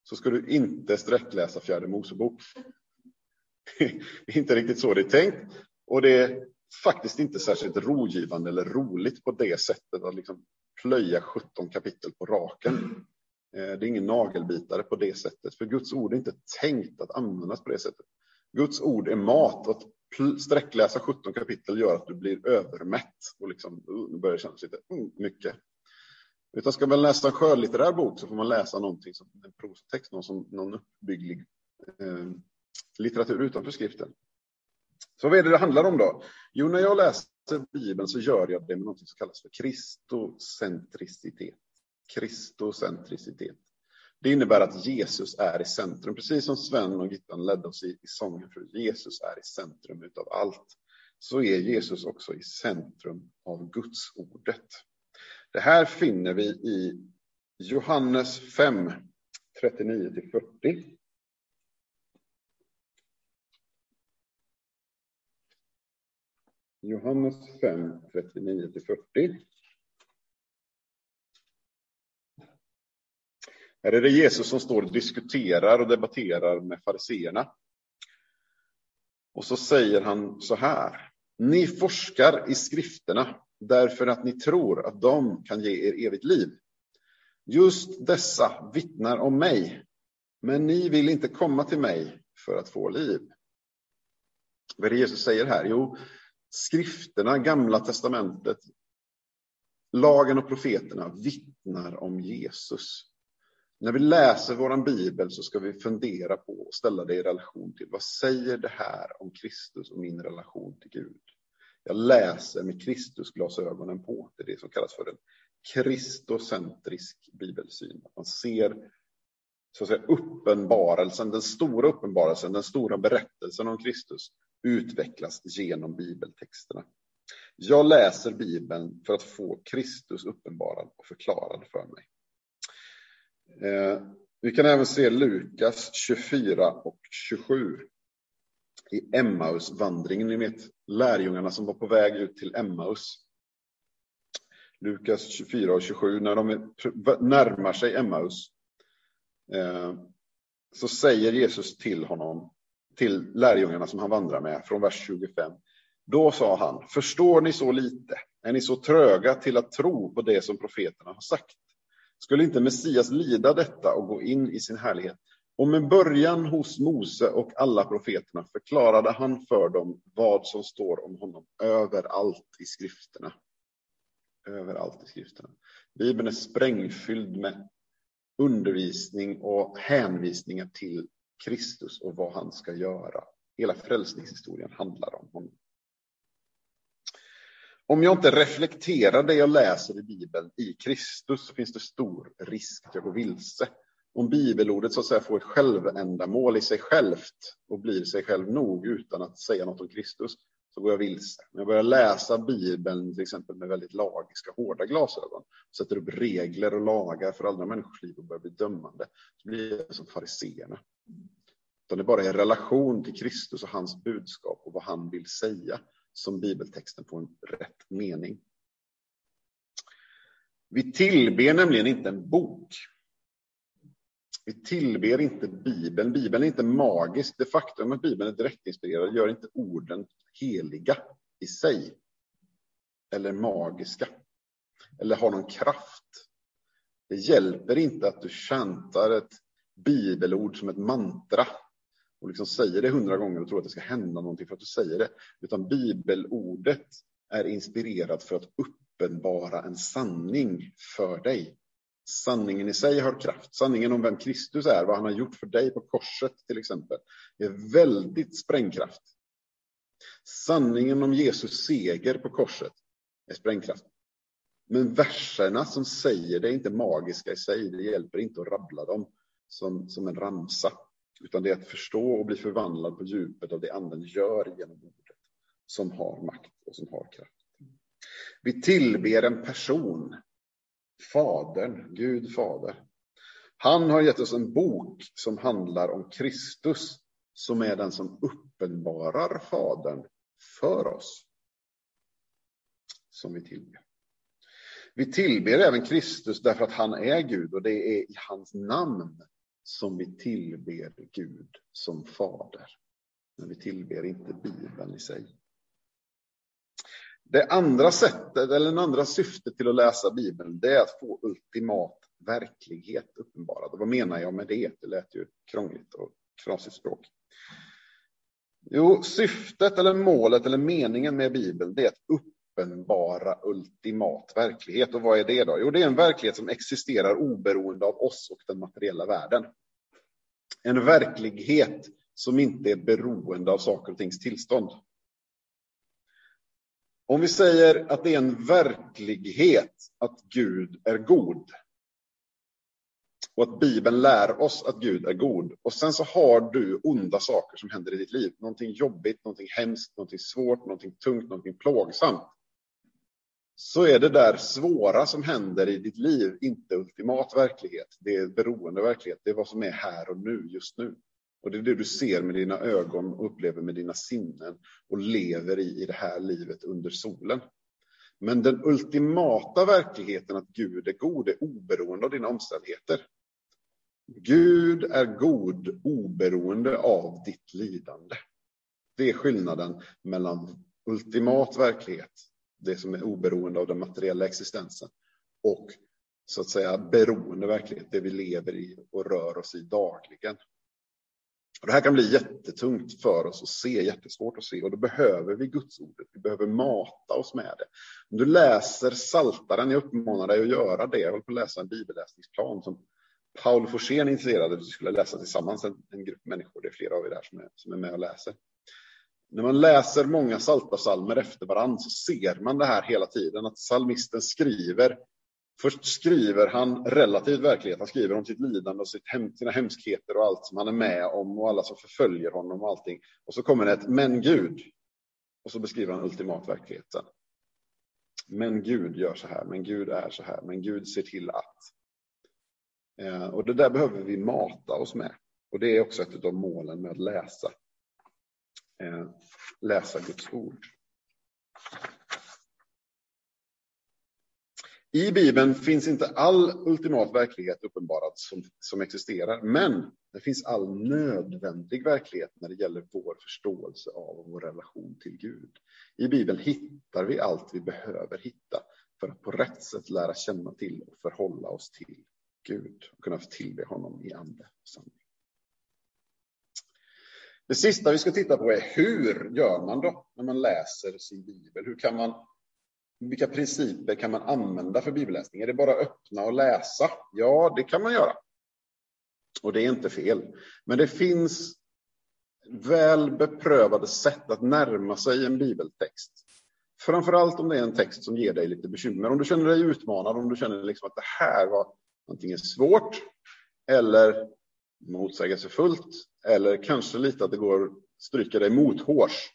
så ska du inte sträckläsa Fjärde Mosebok. Det är inte riktigt så det är tänkt. Och det är faktiskt inte särskilt rogivande eller roligt på det sättet att liksom plöja 17 kapitel på raken. Eh, det är ingen nagelbitare på det sättet, för Guds ord är inte tänkt att användas på det sättet. Guds ord är mat. Att sträckläsa 17 kapitel gör att du blir övermätt och liksom, uh, börjar kännas lite mm, mycket. Utan ska man läsa en skönlitterär bok så får man läsa någonting som en prostext, någon, som, någon uppbygglig eh, litteratur utanför skriften. Så vad är det det handlar om då? Jo, när jag läser Bibeln så gör jag det med något som kallas för kristocentricitet. Kristocentricitet. Det innebär att Jesus är i centrum, precis som Sven och Gittan ledde oss i, i sången för Jesus är i centrum utav allt. Så är Jesus också i centrum av Guds ordet. Det här finner vi i Johannes 5, 39 till 40. Johannes 5, 39 till 40. Här är det Jesus som står och diskuterar och debatterar med fariseerna. Och så säger han så här. Ni forskar i skrifterna därför att ni tror att de kan ge er evigt liv. Just dessa vittnar om mig, men ni vill inte komma till mig för att få liv. Vad är det Jesus säger här? Jo, skrifterna, Gamla testamentet, lagen och profeterna vittnar om Jesus. När vi läser vår bibel så ska vi fundera på och ställa det i relation till vad säger det här om Kristus och min relation till Gud? Jag läser med Kristusglasögonen på. Det är det som kallas för en kristocentrisk bibelsyn. Man ser så att säga, uppenbarelsen, den stora uppenbarelsen, den stora berättelsen om Kristus utvecklas genom bibeltexterna. Jag läser Bibeln för att få Kristus uppenbarad och förklarad för mig. Eh, vi kan även se Lukas 24 och 27 i Emmausvandringen. Ni vet lärjungarna som var på väg ut till Emmaus. Lukas 24 och 27, när de närmar sig Emmaus eh, så säger Jesus till honom, till lärjungarna som han vandrar med, från vers 25. Då sa han, förstår ni så lite? Är ni så tröga till att tro på det som profeterna har sagt? Skulle inte Messias lida detta och gå in i sin härlighet? Och med början hos Mose och alla profeterna förklarade han för dem vad som står om honom överallt i skrifterna. Överallt i skrifterna. Bibeln är sprängfylld med undervisning och hänvisningar till Kristus och vad han ska göra. Hela frälsningshistorien handlar om honom. Om jag inte reflekterar det jag läser i Bibeln i Kristus så finns det stor risk att jag går vilse. Om bibelordet så att säga får ett självändamål i sig självt och blir sig själv nog utan att säga något om Kristus så går jag vilse. När jag börjar läsa Bibeln till exempel med väldigt lagiska, hårda glasögon, sätter upp regler och lagar för andra människors liv och börjar bli dömande, så blir jag som fariseerna. Utan det bara är relation till Kristus och hans budskap och vad han vill säga som bibeltexten får en rätt mening. Vi tillber nämligen inte en bok. Vi tillber inte Bibeln. Bibeln är inte magisk. Det faktum att Bibeln är direktinspirerad gör inte orden heliga i sig. Eller magiska. Eller har någon kraft. Det hjälper inte att du chantar ett bibelord som ett mantra och liksom säger det hundra gånger och tror att det ska hända någonting för att du säger det. Utan bibelordet är inspirerat för att uppenbara en sanning för dig. Sanningen i sig har kraft. Sanningen om vem Kristus är, vad han har gjort för dig på korset till exempel, är väldigt sprängkraft. Sanningen om Jesus seger på korset är sprängkraft. Men verserna som säger det är inte magiska i sig. Det hjälper inte att rabbla dem som, som en ramsa. Utan det är att förstå och bli förvandlad på djupet av det anden gör genom ordet. Som har makt och som har kraft. Vi tillber en person. Fadern, Gud fader. Han har gett oss en bok som handlar om Kristus. Som är den som uppenbarar Fadern för oss. Som vi tillber. Vi tillber även Kristus därför att han är Gud och det är i hans namn som vi tillber Gud som fader. Men vi tillber inte Bibeln i sig. Det andra sättet, eller det andra syftet till att läsa Bibeln, det är att få ultimat verklighet uppenbarad. Och vad menar jag med det? Det lät ju krångligt och knasigt språk. Jo, syftet eller målet eller meningen med Bibeln, det är att uppenbara ultimat verklighet. Och vad är det då? Jo, det är en verklighet som existerar oberoende av oss och den materiella världen. En verklighet som inte är beroende av saker och tings tillstånd. Om vi säger att det är en verklighet att Gud är god. Och att Bibeln lär oss att Gud är god. Och sen så har du onda saker som händer i ditt liv. Någonting jobbigt, någonting hemskt, någonting svårt, någonting tungt, någonting plågsamt. Så är det där svåra som händer i ditt liv inte ultimat verklighet. Det är beroende verklighet. Det är vad som är här och nu, just nu. Och det är det du ser med dina ögon och upplever med dina sinnen och lever i, i det här livet under solen. Men den ultimata verkligheten att Gud är god är oberoende av dina omständigheter. Gud är god oberoende av ditt lidande. Det är skillnaden mellan ultimat verklighet, det som är oberoende av den materiella existensen, och så att säga beroende verklighet, det vi lever i och rör oss i dagligen. Och det här kan bli jättetungt för oss att se, jättesvårt att se, och då behöver vi Guds ordet. Vi behöver mata oss med det. Om du läser Saltaren, jag uppmanar dig att göra det. Jag håller på att läsa en bibelläsningsplan som Paul Forsén initierade att vi skulle läsa tillsammans, en, en, grupp människor. Det är flera av er där som är, som är med och läser. När man läser många saltasalmer efter varandra så ser man det här hela tiden, att salmisten skriver Först skriver han relativt verklighet. Han skriver om sitt lidande och sitt hem, sina hemskheter och allt som han är med om och alla som förföljer honom och allting. Och så kommer det ett men Gud. Och så beskriver han ultimat verkligheten. Men Gud gör så här, men Gud är så här, men Gud ser till att. Eh, och det där behöver vi mata oss med. Och det är också ett av målen med att läsa. Eh, läsa Guds ord. I Bibeln finns inte all ultimat verklighet uppenbarad som, som existerar, men det finns all nödvändig verklighet när det gäller vår förståelse av vår relation till Gud. I Bibeln hittar vi allt vi behöver hitta för att på rätt sätt lära känna till och förhålla oss till Gud och kunna tillbe honom i ande och sanning. Det sista vi ska titta på är hur gör man då när man läser sin bibel? Hur kan man vilka principer kan man använda för bibelläsning? Är det bara öppna och läsa? Ja, det kan man göra. Och det är inte fel. Men det finns väl beprövade sätt att närma sig en bibeltext Framförallt om det är en text som ger dig lite bekymmer. Om du känner dig utmanad, om du känner liksom att det här var antingen svårt eller motsägelsefullt eller kanske lite att det går att stryka dig mothårs.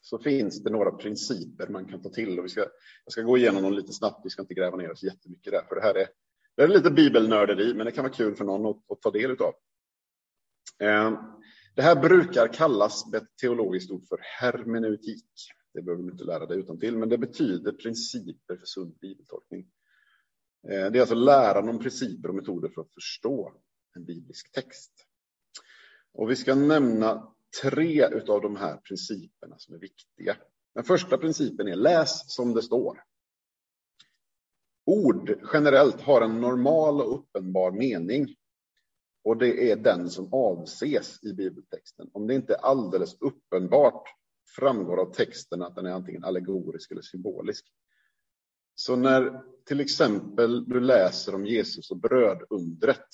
Så finns det några principer man kan ta till och vi ska, jag ska gå igenom dem lite snabbt. Vi ska inte gräva ner oss jättemycket där, för det här är, det är lite bibelnörderi, men det kan vara kul för någon att, att ta del av. Eh, det här brukar kallas med ett teologiskt ord för hermeneutik. Det behöver du inte lära dig utan till, men det betyder principer för sund bibeltolkning. Eh, det är alltså läran om principer och metoder för att förstå en biblisk text. Och vi ska nämna tre av de här principerna som är viktiga. Den första principen är läs som det står. Ord generellt har en normal och uppenbar mening. Och det är den som avses i bibeltexten. Om det inte är alldeles uppenbart framgår av texten att den är antingen allegorisk eller symbolisk. Så när till exempel du läser om Jesus och brödundret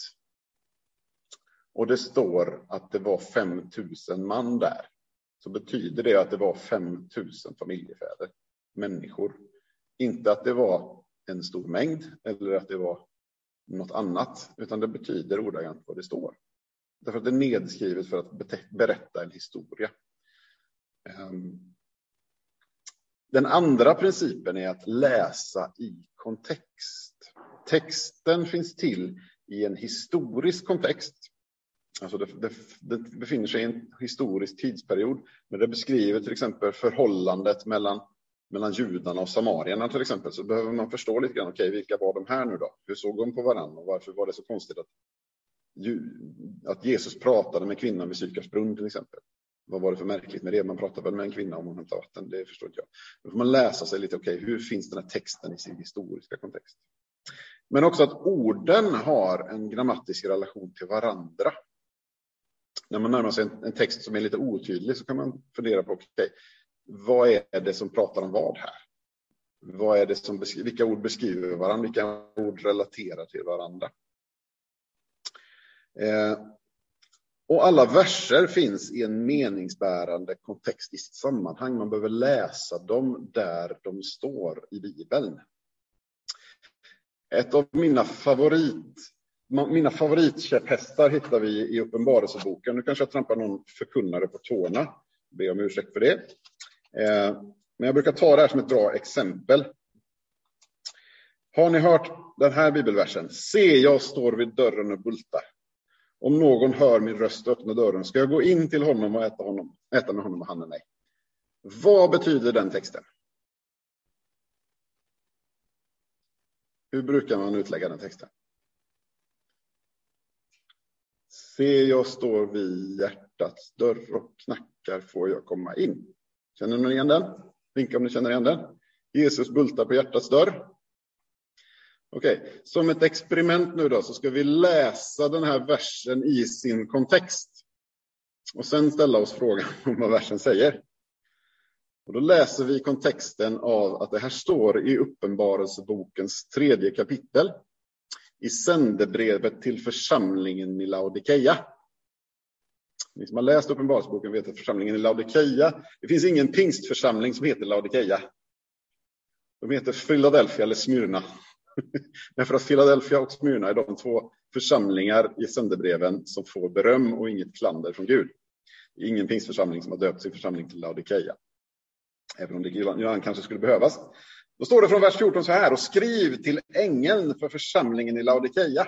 och det står att det var 5000 man där, så betyder det att det var 5000 familjefäder, människor. Inte att det var en stor mängd eller att det var något annat, utan det betyder ordagrant vad det står. Därför att det är nedskrivet för att berätta en historia. Ehm. Den andra principen är att läsa i kontext. Texten finns till i en historisk kontext. Alltså det, det, det, befinner sig i en historisk tidsperiod. men det beskriver till exempel förhållandet mellan, mellan judarna och samarierna till exempel så behöver man förstå lite grann, okej, okay, vilka var de här nu då? Hur såg de på varandra och varför var det så konstigt att, att Jesus pratade med kvinnan vid Sykars brunn till exempel? Vad var det för märkligt med det? Man pratar väl med en kvinna om hon hämtar vatten, det förstår inte jag. Då får man läsa sig lite, okej, okay, hur finns den här texten i sin historiska kontext? Men också att orden har en grammatisk relation till varandra när man närmar sig en, en, text som är lite otydlig så kan man fundera på okay, vad är det som pratar om vad här? Vad är det som vilka ord beskriver varandra? Vilka ord relaterar till varandra? Eh, och alla verser finns i en meningsbärande kontext i sitt sammanhang. Man behöver läsa dem där de står i Bibeln. Ett av mina favorit mina favoritkäpphästar hittar vi i Uppenbarelseboken. Nu kanske jag trampar någon förkunnare på tårna. Be om ursäkt för det. Eh, men jag brukar ta det här som ett bra exempel. Har ni hört den här bibelversen? Se, jag står vid dörren och bultar. Om någon hör min röst och öppnar dörren ska jag gå in till honom och äta, honom, äta med honom och han med mig. Vad betyder den texten? Hur brukar man utlägga den texten? Se, jag står vid hjärtats dörr och knackar, får jag komma in? Känner ni igen den? Vinka om ni känner igen den. Jesus bultar på hjärtats dörr. Okej, okay. som ett experiment nu då så ska vi läsa den här versen i sin kontext. Och sen ställa oss frågan om vad versen säger. Och då läser vi kontexten av att det här står i Uppenbarelsebokens tredje kapitel i sändebrevet till församlingen i Laodikeia. Ni som har läst Uppenbarelseboken vet att församlingen i Laodikeia, det finns ingen pingstförsamling som heter Laodikeia. De heter Philadelphia eller Smyrna. Men för att Philadelphia och Smyrna är de två församlingar i sändebreven som får beröm och inget klander från Gud. Det är ingen pingstförsamling som har döpt sin församling till Laodikeia. Även om det ibland kanske skulle behövas. Då står det från vers 14 så här, och skriv till ängeln för församlingen i Laodikeia.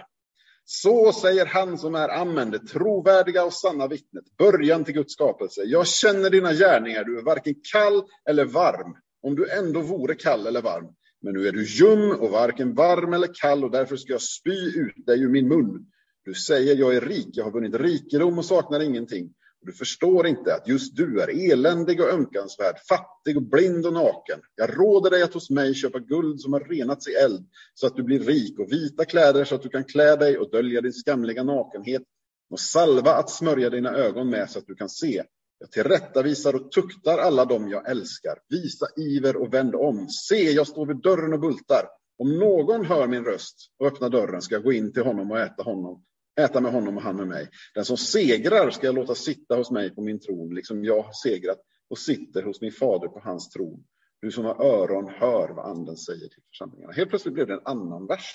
Så säger han som är amen, det trovärdiga och sanna vittnet, början till Guds skapelse. Jag känner dina gärningar, du är varken kall eller varm, om du ändå vore kall eller varm. Men nu är du ljum och varken varm eller kall och därför ska jag spy ut dig ur min mun. Du säger, jag är rik, jag har vunnit rikedom och saknar ingenting. Du förstår inte att just du är eländig och ömkansvärd, fattig och blind och naken. Jag råder dig att hos mig köpa guld som har renats i eld, så att du blir rik och vita kläder så att du kan klä dig och dölja din skamliga nakenhet och salva att smörja dina ögon med så att du kan se. Jag tillrättavisar och tuktar alla dem jag älskar. Visa iver och vänd om. Se, jag står vid dörren och bultar. Om någon hör min röst och öppnar dörren ska jag gå in till honom och äta honom äta med honom och han med mig. Den som segrar ska jag låta sitta hos mig på min tron, liksom jag har segrat och sitter hos min fader på hans tron. Du som har öron hör vad anden säger till församlingarna. Helt plötsligt blev det en annan vers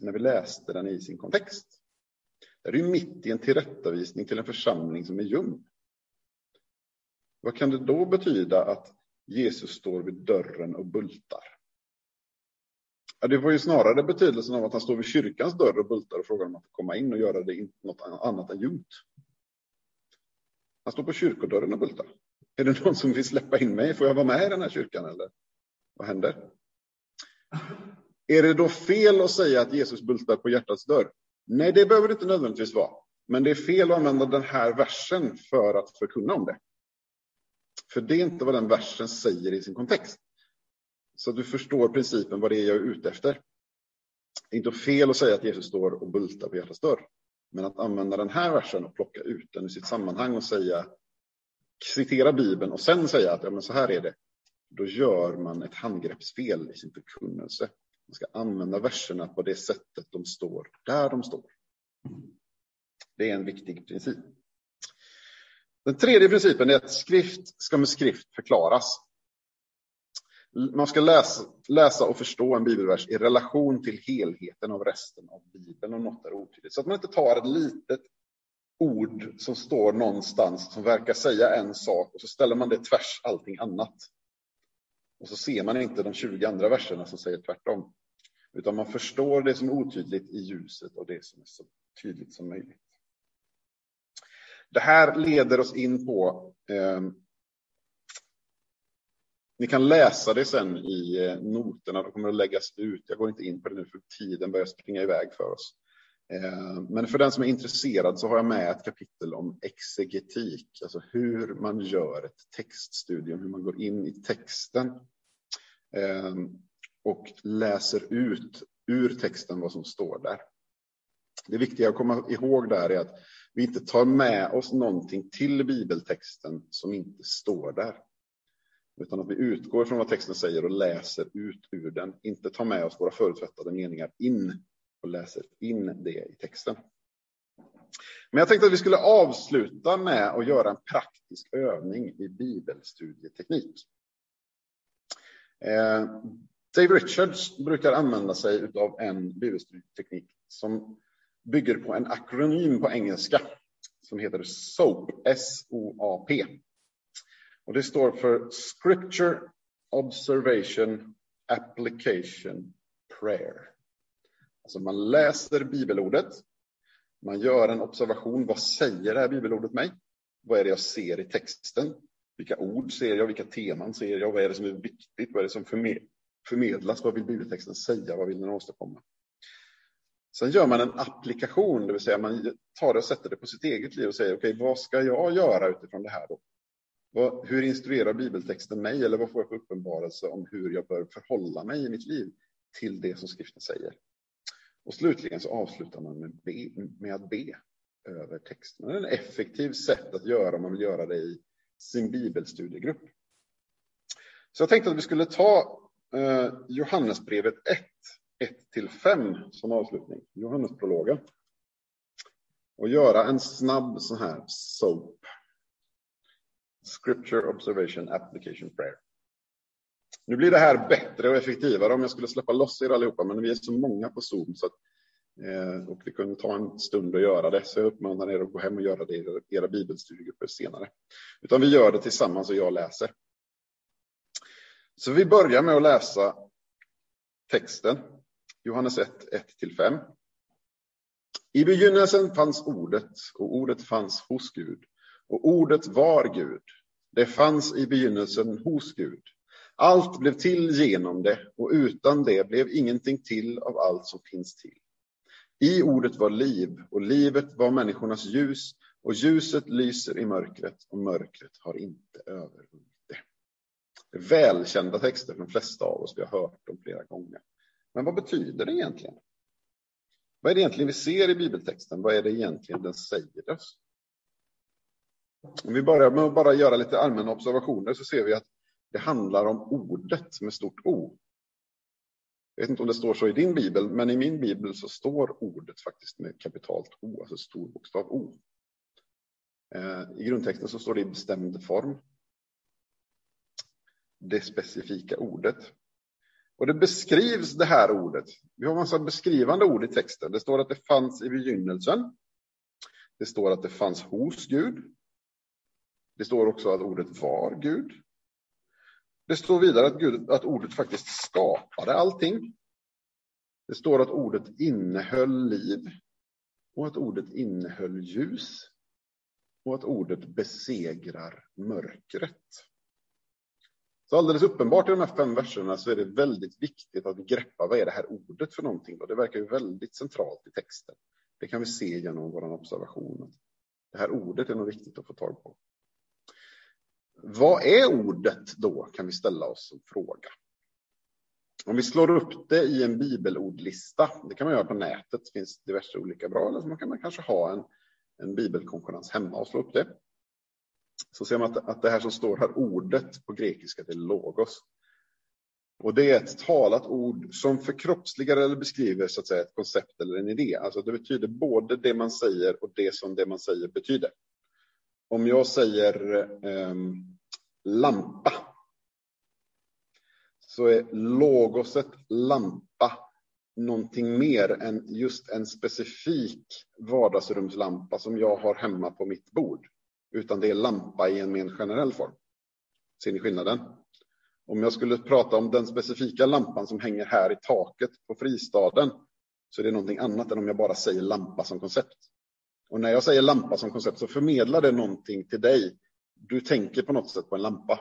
när vi läste den i sin kontext. Det är ju mitt i en tillrättavisning till en församling som är ljum. Vad kan det då betyda att Jesus står vid dörren och bultar? Ja, det var ju snarare betydelsen av att han står vid kyrkans dörr och bultar och frågar om att få komma in och göra det något annat än ljumt. Han står på kyrkodörren och bultar. Är det någon som vill släppa in mig? Får jag vara med i den här kyrkan eller? Vad händer? Är det då fel att säga att Jesus bultar på hjärtats dörr? Nej, det behöver det inte nödvändigtvis vara. Men det är fel att använda den här versen för att förkunna om det. För det är inte vad den versen säger i sin kontext. Så att du förstår principen vad det är jag är ute efter. Det är inte fel att säga att Jesus står och bultar på hjärtats dörr. Men att använda den här versen och plocka ut den i sitt sammanhang och säga, citera Bibeln och sen säga att ja, men så här är det. Då gör man ett handgreppsfel i sin förkunnelse. Man ska använda verserna på det sättet de står, där de står. Det är en viktig princip. Den tredje principen är att skrift ska med skrift förklaras. Man ska läsa, läsa och förstå en bibelvers i relation till helheten av resten av Bibeln om något är otydligt. Så att man inte tar ett litet ord som står någonstans som verkar säga en sak och så ställer man det tvärs allting annat. Och så ser man inte de 20 andra verserna som säger tvärtom. Utan man förstår det som är otydligt i ljuset och det som är så tydligt som möjligt. Det här leder oss in på eh, ni kan läsa det sen i eh, noterna, de kommer att läggas ut. Jag går inte in på det nu för tiden börjar springa iväg för oss. Eh, men för den som är intresserad så har jag med ett kapitel om exegetik, alltså hur man gör ett textstudium, hur man går in i texten eh, och läser ut ur texten vad som står där. Det viktiga att komma ihåg där är att vi inte tar med oss någonting till bibeltexten som inte står där. Utan att vi utgår från vad texten säger och läser ut ur den. Inte tar med oss våra förutfattade meningar in och läser in det i texten. Men jag tänkte att vi skulle avsluta med att göra en praktisk övning i bibelstudieteknik. Eh, Dave Richards brukar använda sig av en bibelstudieteknik som bygger på en akronym på engelska som heter SOAP, S-O-A-P. Och det står för Scripture Observation Application Prayer. Alltså man läser bibelordet, man gör en observation. Vad säger det här bibelordet mig? Vad är det jag ser i texten? Vilka ord ser jag? Vilka teman ser jag? Vad är det som är viktigt? Vad är det som förmedlas? Vad vill bibeltexten säga? Vad vill den åstadkomma? Sen gör man en applikation, det vill säga man tar det och sätter det på sitt eget liv och säger okej, okay, vad ska jag göra utifrån det här då? Vad, hur instruerar bibeltexten mig eller vad får jag för uppenbarelse om hur jag bör förhålla mig i mitt liv till det som skriften säger? Och slutligen så avslutar man med, be, med att be över texten. Det är ett effektivt sätt att göra om man vill göra det i sin bibelstudiegrupp. Så jag tänkte att vi skulle ta eh, Johannesbrevet 1, 1-5 som avslutning, Johannesprologen. Och göra en snabb sån här SOAP. Scripture Observation Application Prayer. Nu blir det här bättre och effektivare om jag skulle släppa loss er allihopa, men vi är så många på Zoom så att, eh, och det kunde ta en stund att göra det, så jag uppmanar er att gå hem och göra det i era bibelstudiegrupper senare. Utan vi gör det tillsammans och jag läser. Så vi börjar med att läsa texten, Johannes 1, 1-5. I begynnelsen fanns ordet och ordet fanns hos Gud och ordet var Gud. Det fanns i begynnelsen hos Gud. Allt blev till genom det och utan det blev ingenting till av allt som finns till. I ordet var liv och livet var människornas ljus och ljuset lyser i mörkret och mörkret har inte övervunnit det. det är välkända texter för de flesta av oss, vi har hört dem flera gånger. Men vad betyder det egentligen? Vad är det egentligen vi ser i bibeltexten? Vad är det egentligen den säger oss? Om vi börjar med att bara göra lite allmänna observationer så ser vi att det handlar om ordet med stort O. Jag vet inte om det står så i din bibel, men i min bibel så står ordet faktiskt med kapitalt O, alltså stor bokstav O. Eh, I grundtexten så står det i bestämd form. det specifika ordet. Och det beskrivs det här ordet. Vi har en massa beskrivande ord i texten. Det står att det fanns i begynnelsen. Det står att det fanns hos Gud. Det står också att ordet var Gud. Det står vidare att, Gud, att ordet faktiskt skapade allting. Det står att ordet innehöll liv och att ordet innehöll ljus och att ordet besegrar mörkret. Så alldeles uppenbart i de här fem verserna så är det väldigt viktigt att vi greppar vad är det här ordet för någonting. Och det verkar ju väldigt centralt i texten. Det kan vi se genom vår observation. Det här ordet är nog viktigt att få tag på. Vad är ordet då, kan vi ställa oss som fråga. Om vi slår upp det i en bibelordlista, det kan man göra på nätet, det finns diverse olika bra, eller så man kan man kanske ha en, en bibelkonkurrens hemma och slå upp det. Så ser man att, att det här som står här, ordet på grekiska, det är logos. Och det är ett talat ord som förkroppsligar eller beskriver så att säga, ett koncept eller en idé. Alltså det betyder både det man säger och det som det man säger betyder. Om jag säger eh, lampa så är logoset lampa någonting mer än just en specifik vardagsrumslampa som jag har hemma på mitt bord. Utan det är lampa i en mer generell form. Ser ni skillnaden? Om jag skulle prata om den specifika lampan som hänger här i taket på fristaden så är det någonting annat än om jag bara säger lampa som koncept. Och när jag säger lampa som koncept så förmedlar det någonting till dig. Du tänker på något sätt på en lampa.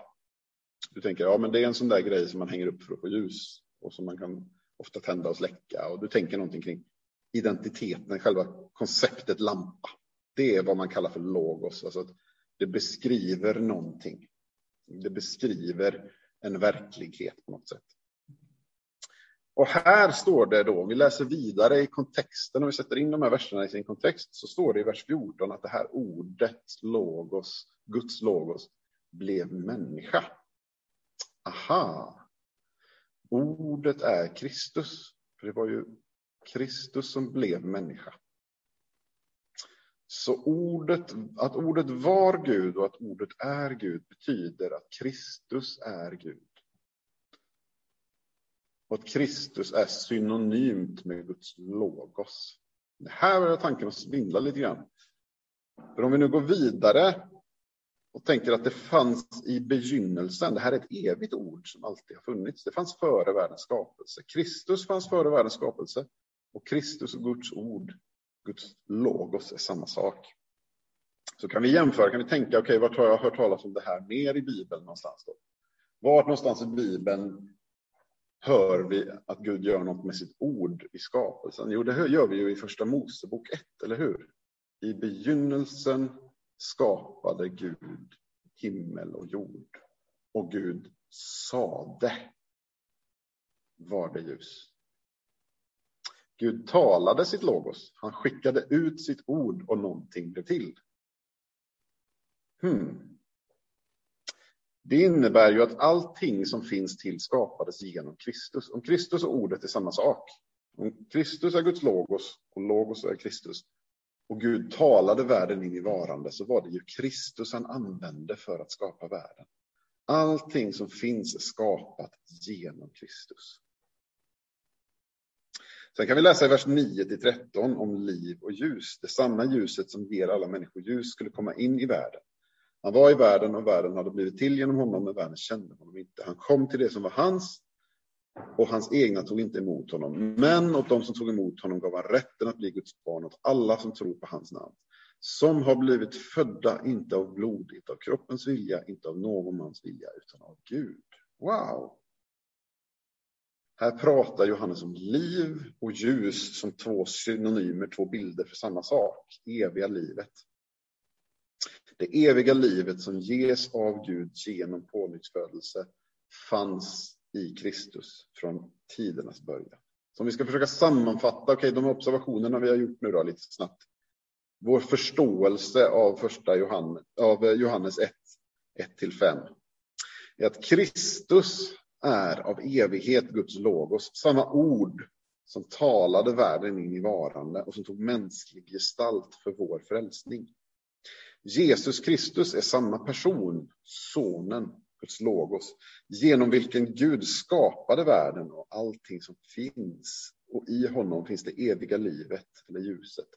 Du tänker, ja men det är en sån där grej som man hänger upp för att få ljus och som man kan ofta tända och släcka och du tänker någonting kring identiteten, själva konceptet lampa. Det är vad man kallar för logos, alltså att det beskriver någonting. Det beskriver en verklighet på något sätt. Och här står det då, om vi läser vidare i kontexten om vi sätter in de här verserna i sin kontext, så står det i vers 14 att det här ordet, logos, Guds logos, blev människa. Aha! Ordet är Kristus, för det var ju Kristus som blev människa. Så ordet, att ordet var Gud och att ordet är Gud betyder att Kristus är Gud. Och att Kristus är synonymt med Guds logos. Det här börjar tanken att svindla lite grann. För om vi nu går vidare och tänker att det fanns i begynnelsen. Det här är ett evigt ord som alltid har funnits. Det fanns före världens skapelse. Kristus fanns före världens skapelse och Kristus och Guds ord, Guds logos är samma sak. Så kan vi jämföra, kan vi tänka, okej, okay, vart har jag hört talas om det här mer i Bibeln någonstans då? Vart någonstans i Bibeln hör vi att Gud gör något med sitt ord i skapelsen? Jo, det gör vi ju i första Mosebok 1, eller hur? I begynnelsen skapade Gud himmel och jord. Och Gud sade var det ljus. Gud talade sitt logos. Han skickade ut sitt ord och någonting blev till. Hmm. Det innebär ju att allting som finns till skapades genom Kristus. Om Kristus och ordet är samma sak. Om Kristus är Guds logos och logos är Kristus och Gud talade världen in i varande så var det ju Kristus han använde för att skapa världen. Allting som finns är skapat genom Kristus. Sen kan vi läsa i vers 9 till 13 om liv och ljus. Det sanna ljuset som ger alla människor ljus skulle komma in i världen. Han var i världen och världen hade blivit till genom honom, men världen kände honom inte. Han kom till det som var hans och hans egna tog inte emot honom. Men åt de som tog emot honom gav han rätten att bli Guds barn åt alla som tror på hans namn. Som har blivit födda, inte av blod, inte av kroppens vilja, inte av någon mans vilja, utan av Gud. Wow! Här pratar Johannes om liv och ljus som två synonymer, två bilder för samma sak, eviga livet. Det eviga livet som ges av Gud genom pånyttfödelse fanns i Kristus från tidernas början. Så om vi ska försöka sammanfatta, okay, de observationerna vi har gjort nu då, lite snabbt. Vår förståelse av första Johannes, av Johannes 1, 1-5 är att Kristus är av evighet Guds logos, samma ord som talade världen in i varande och som tog mänsklig gestalt för vår frälsning. Jesus Kristus är samma person, sonen, Guds logos, genom vilken Gud skapade världen och allting som finns. Och i honom finns det eviga livet, eller ljuset,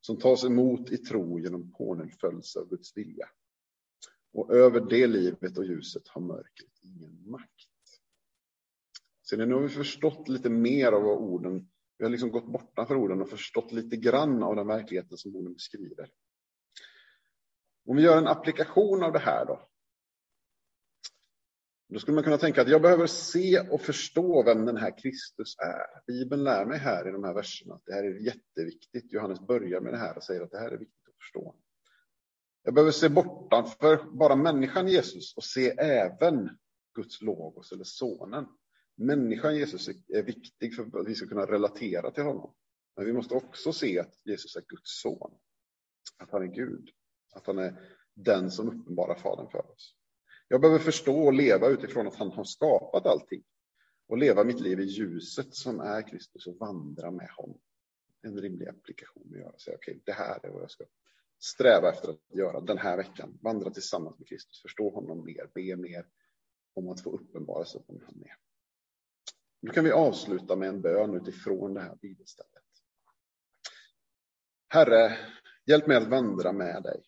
som tas emot i tro genom pånyttfödelse av Guds vilja. Och över det livet och ljuset har mörkret ingen makt. Så nu har vi förstått lite mer av vad orden, vi har liksom gått bortanför orden och förstått lite grann av den verkligheten som orden beskriver. Om vi gör en applikation av det här då. Då skulle man kunna tänka att jag behöver se och förstå vem den här Kristus är. Bibeln lär mig här i de här verserna att det här är jätteviktigt. Johannes börjar med det här och säger att det här är viktigt att förstå. Jag behöver se bortanför bara människan Jesus och se även Guds logos eller sonen. Människan Jesus är viktig för att vi ska kunna relatera till honom. Men vi måste också se att Jesus är Guds son. Att han är Gud. Att han är den som uppenbarar Fadern för oss. Jag behöver förstå och leva utifrån att han har skapat allting. Och leva mitt liv i ljuset som är Kristus och vandra med honom. En rimlig applikation att göra. Säga, okej, okay, det här är vad jag ska sträva efter att göra den här veckan. Vandra tillsammans med Kristus, förstå honom mer, be mer om att få uppenbarelse på vem han är. Nu kan vi avsluta med en bön utifrån det här bibelstället. Herre, hjälp mig att vandra med dig.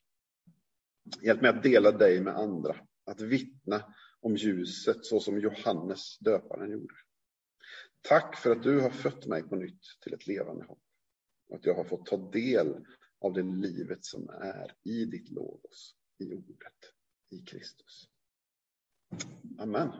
Hjälp mig att dela dig med andra, att vittna om ljuset så som Johannes döparen gjorde. Tack för att du har fött mig på nytt till ett levande hopp. Och att jag har fått ta del av det livet som är i ditt logos, i ordet, i Kristus. Amen.